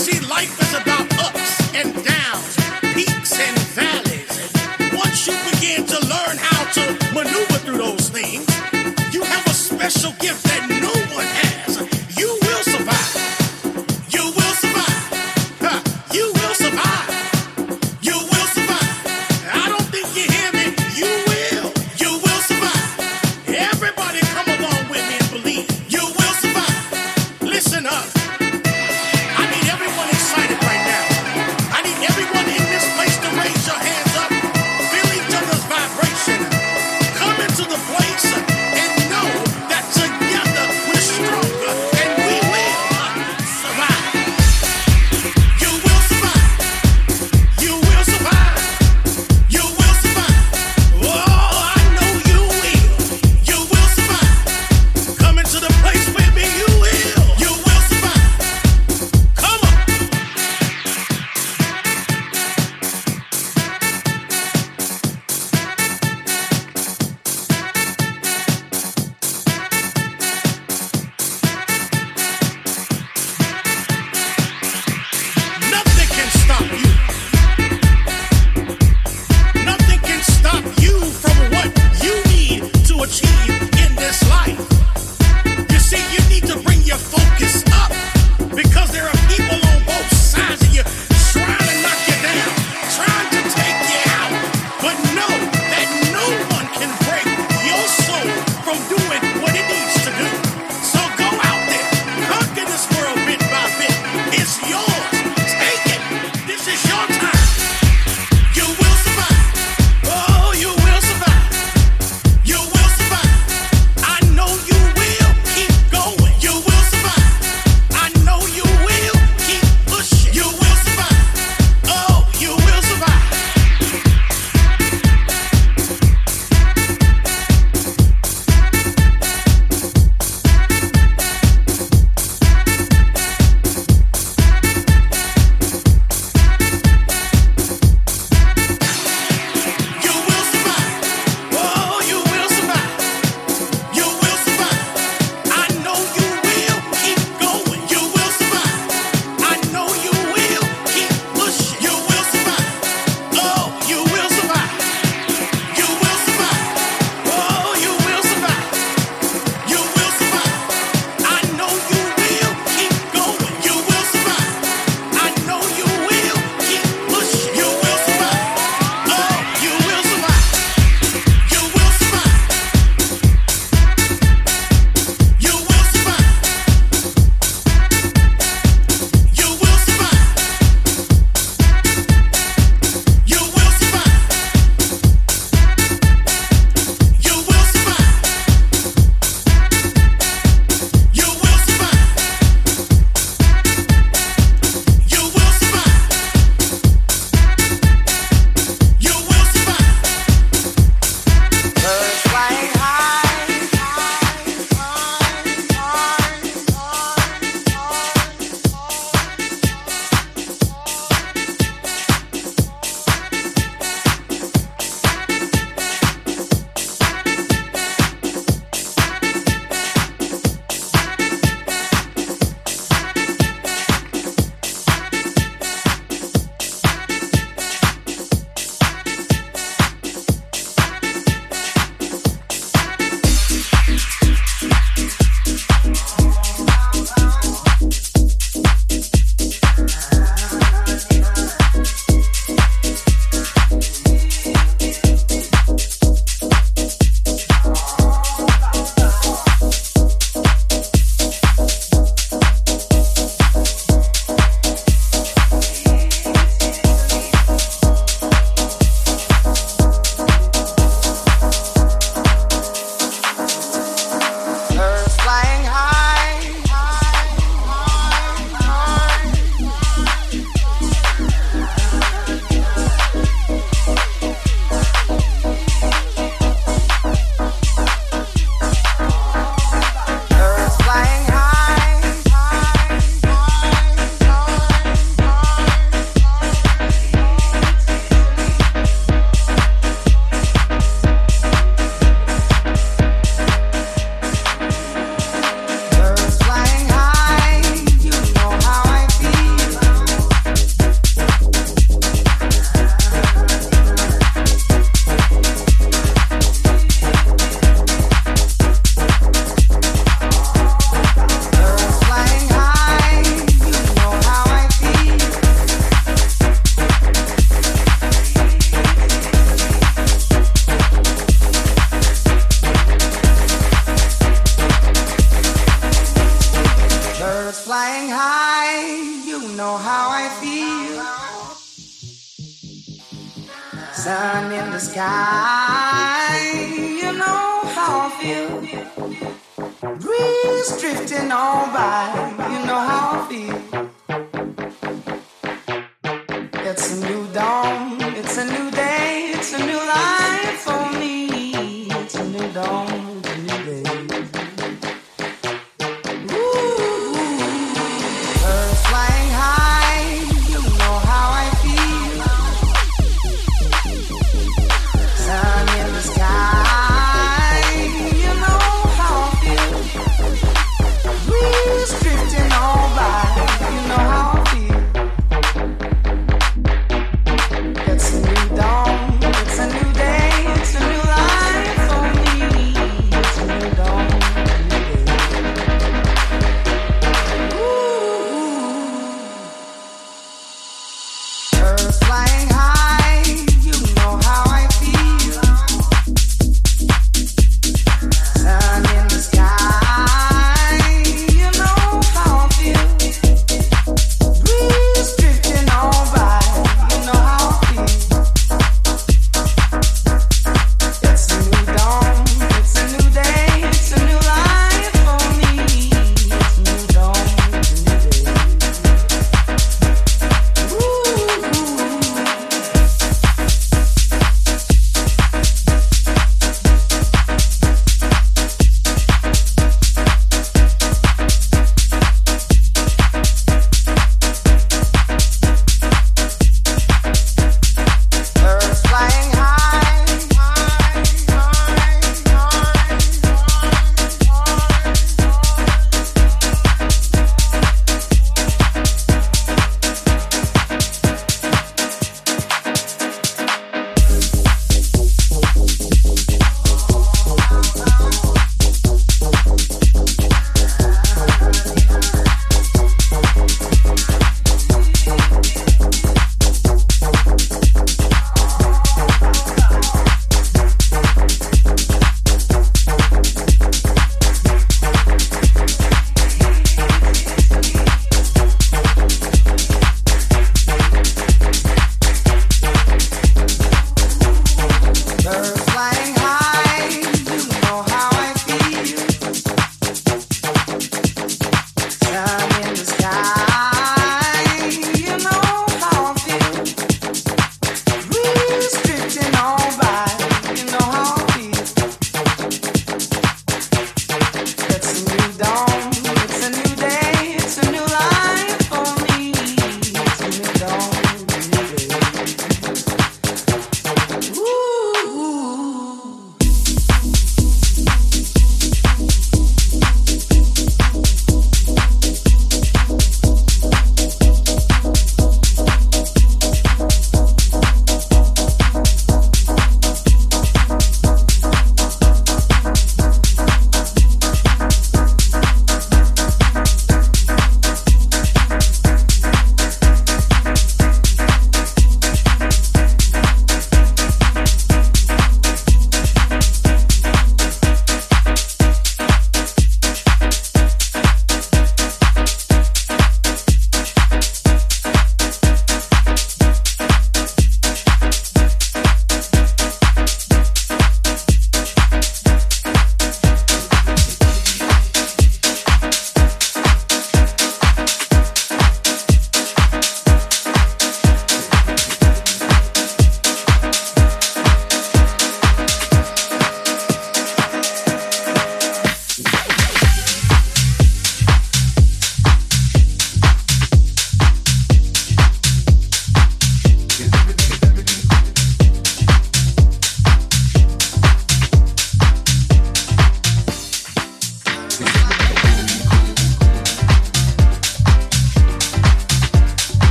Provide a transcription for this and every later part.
see, life is about ups and downs, peaks and valleys. Once you begin to learn how to maneuver through those things, you have a special gift that Breeze drifting on by, you know how I feel.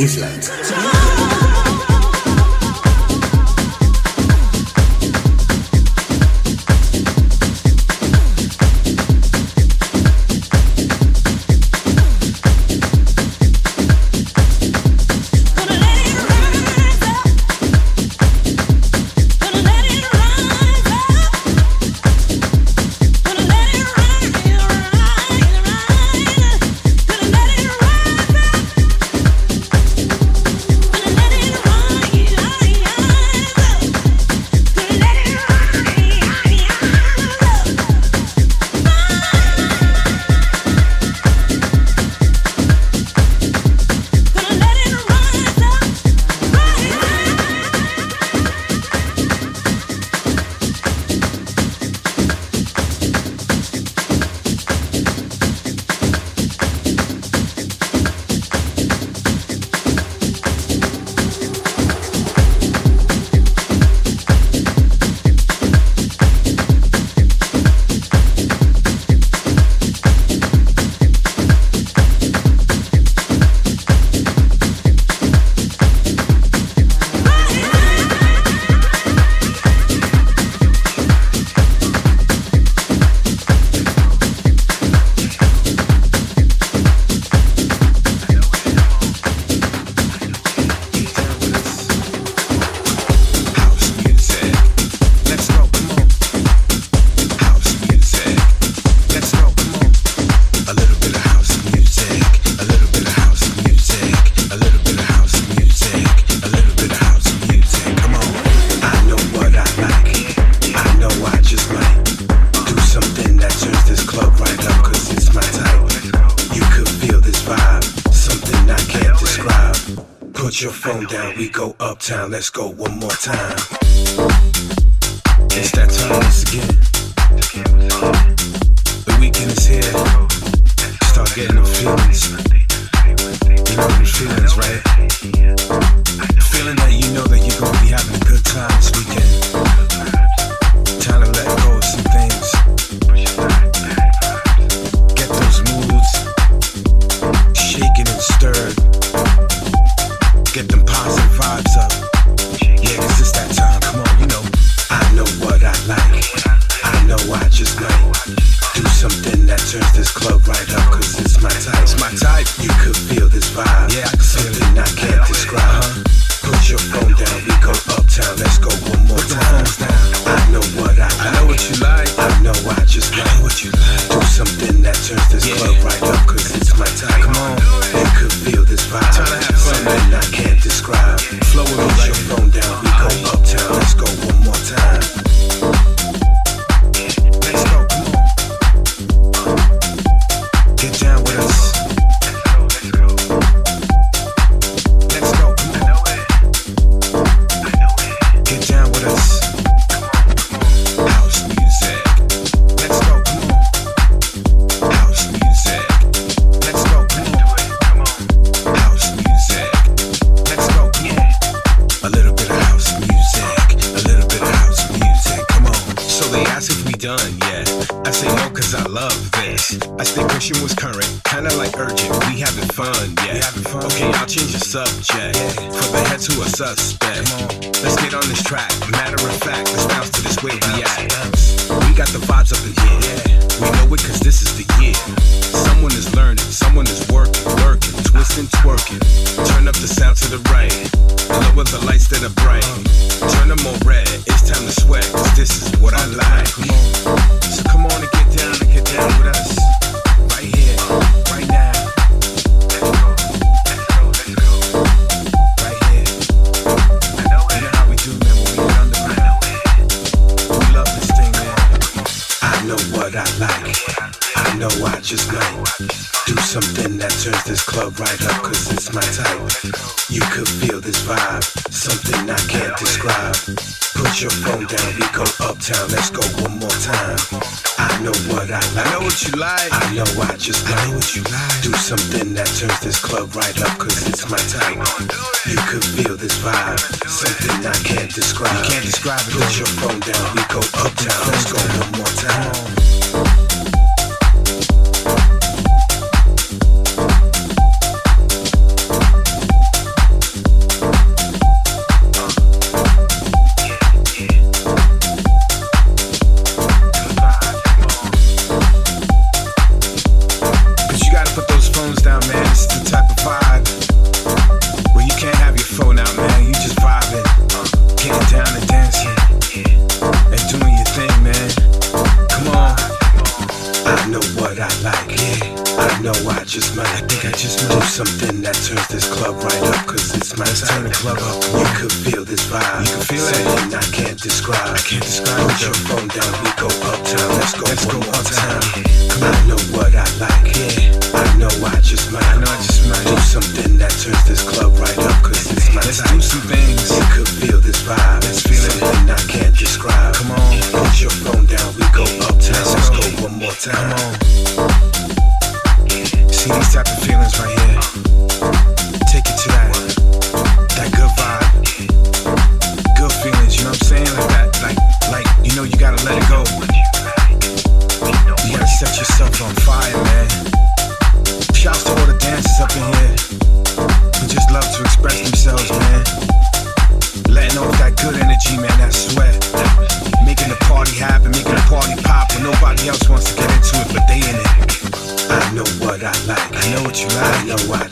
Balearic Let's go. You could feel this vibe. Yeah, come uptown, let's go one more time. I know what I like. I know what you like. I know I just like. I know what you like. Do something that turns this club right up, cause it's my time. You could feel this vibe, something I can't describe. You can't describe it. Put your phone down, we go uptown, let's go one more time. Love.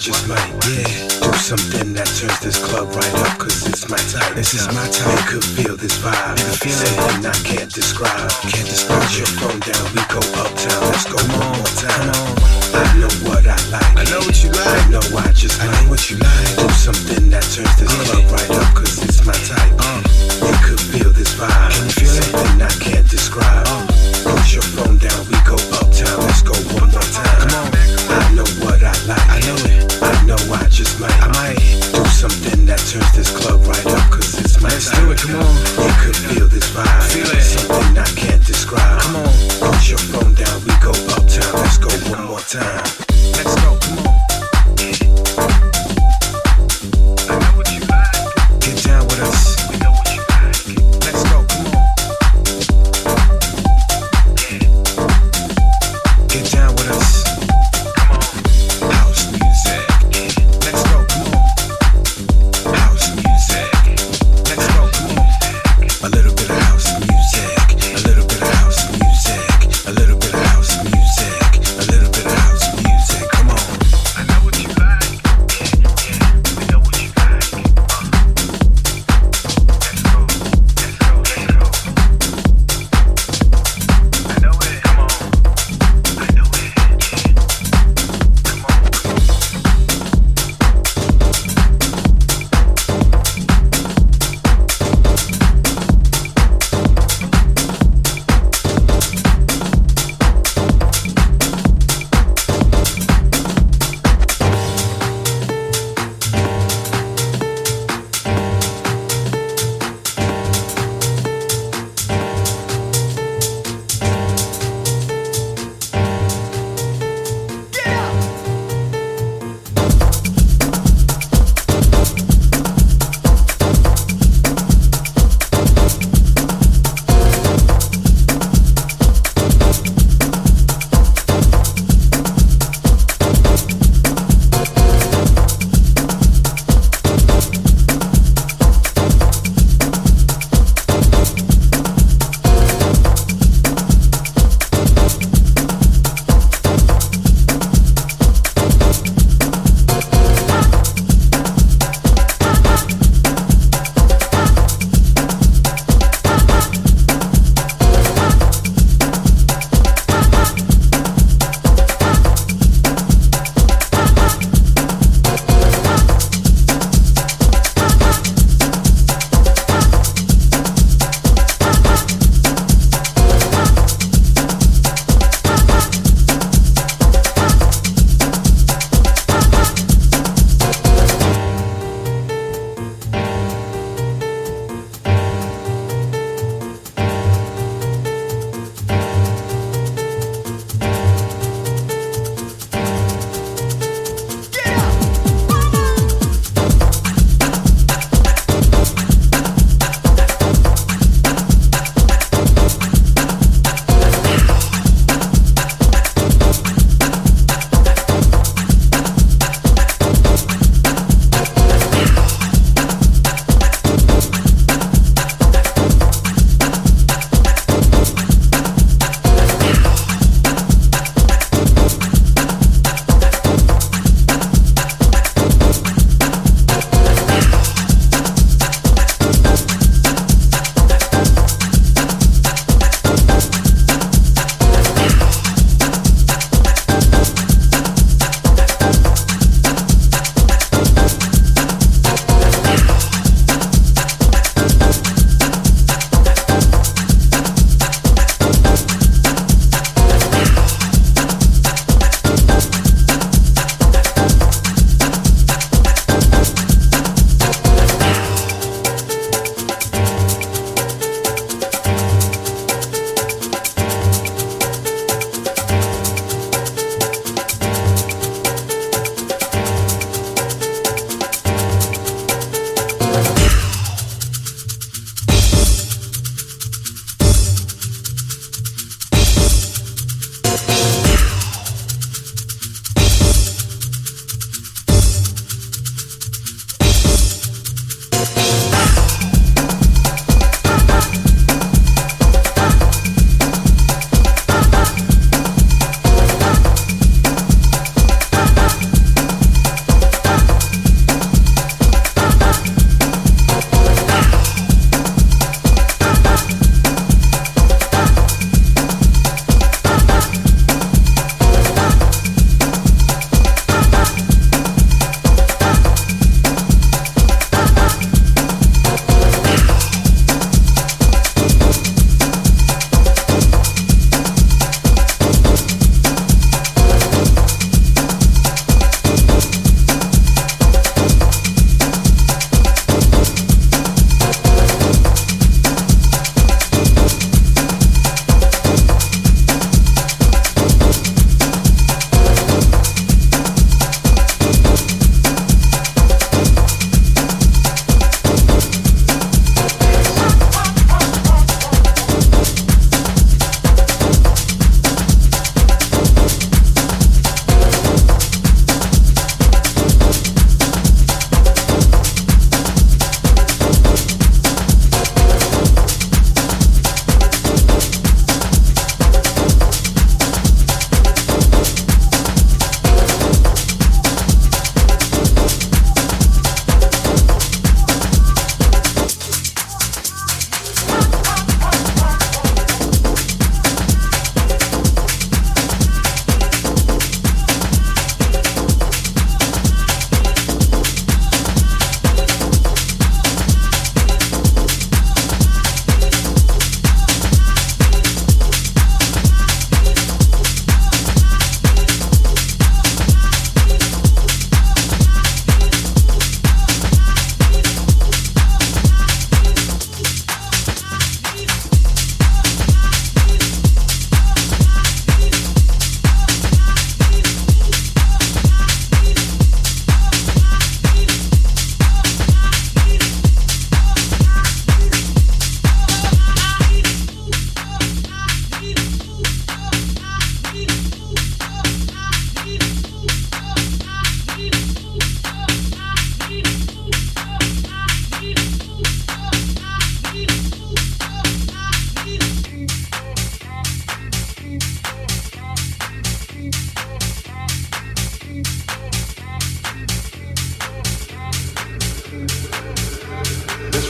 just might, yeah. Do something that turns this club right up, cause it's my type. This is my type. Could feel this vibe. You can feel it. I can't describe. Can't describe. Your phone down, we go uptown. Let's go Come one on, more time. I know what I like. I know what you like. I know I just I know what you like. Do something that turns this uh. club right up, cause it's my type. Uh. They could feel this vibe. Can you feel something it? I can't describe. Uh. Put your phone justice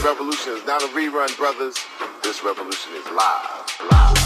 revolution is not a rerun, brothers. This revolution is live. Live.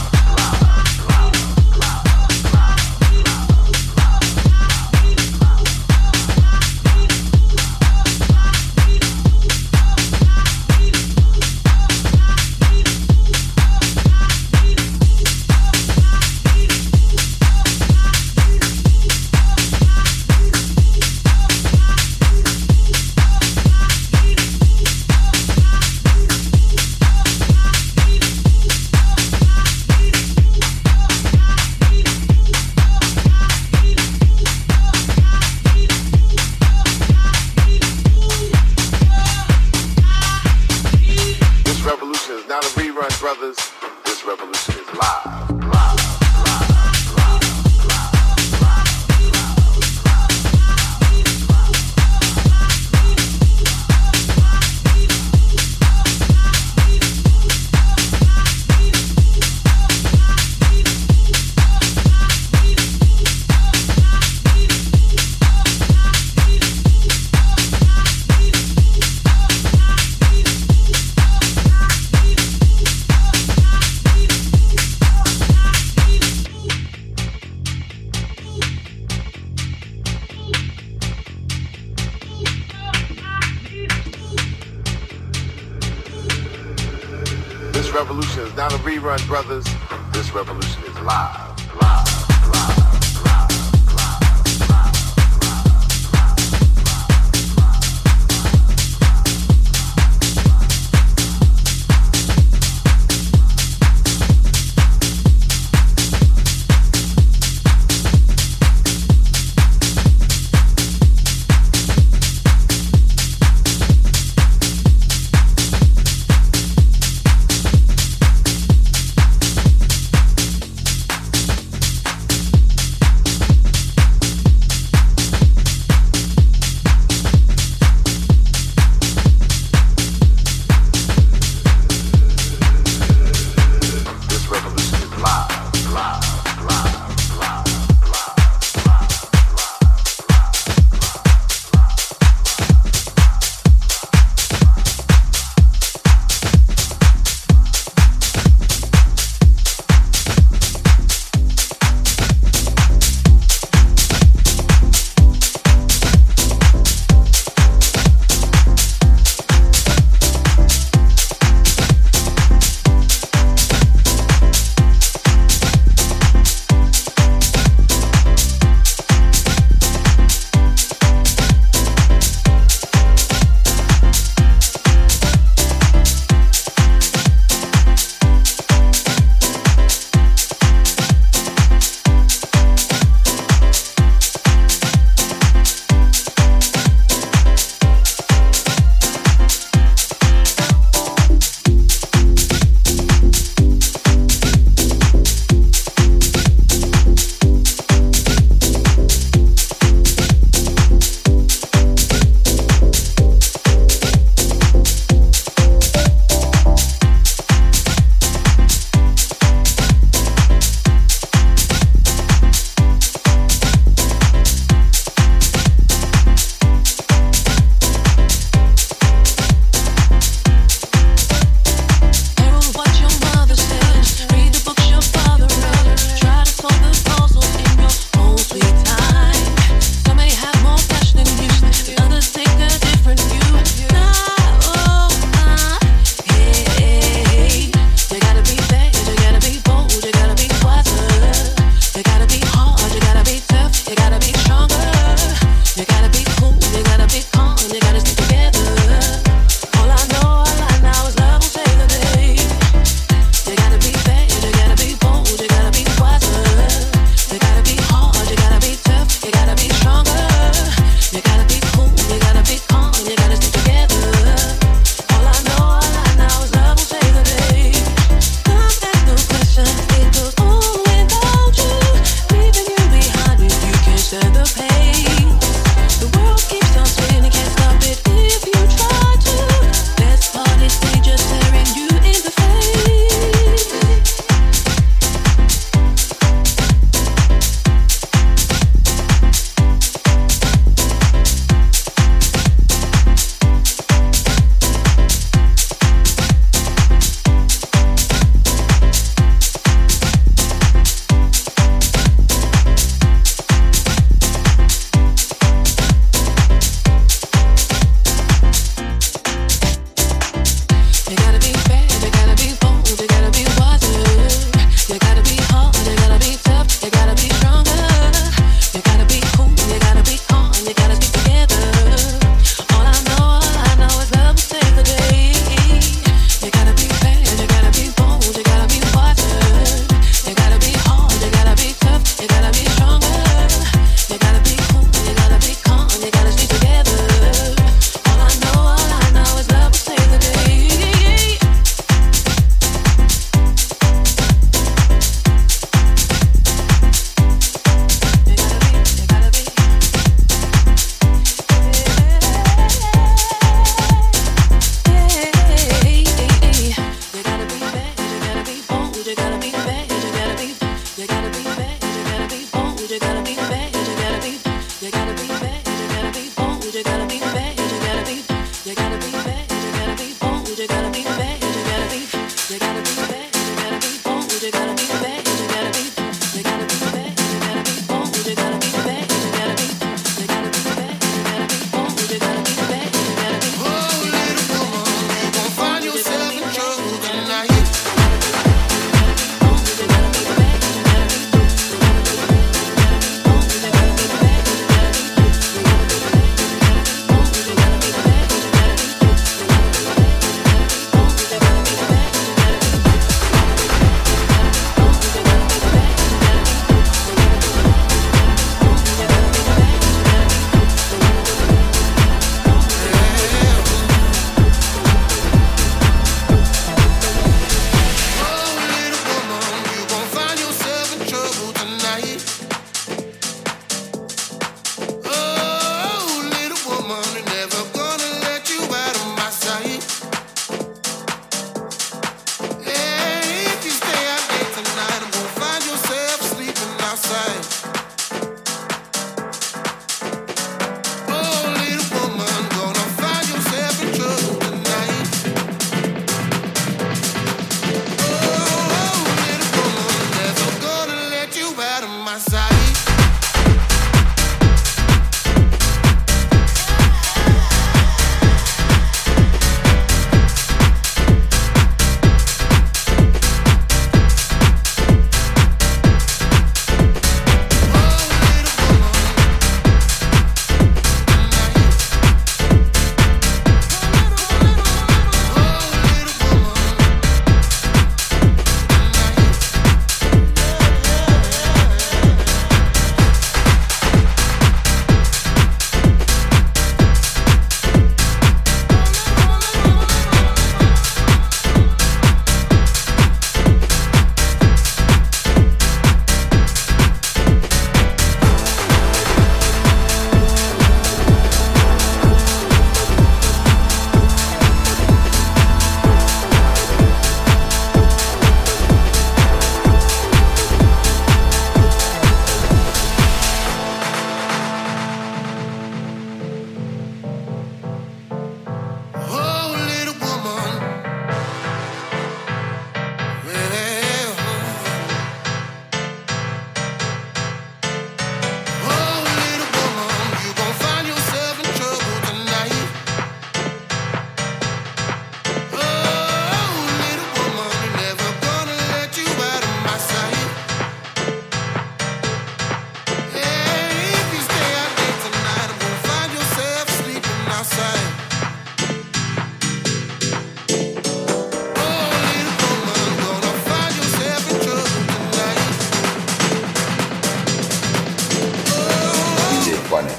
Giovanni,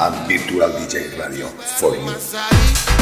and Virtual DJ Radio for you.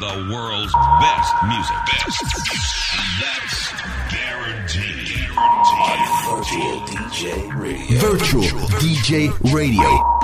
The world's best music. Best. That's guaranteed. guaranteed. Virtual DJ Radio. Virtual DJ Radio.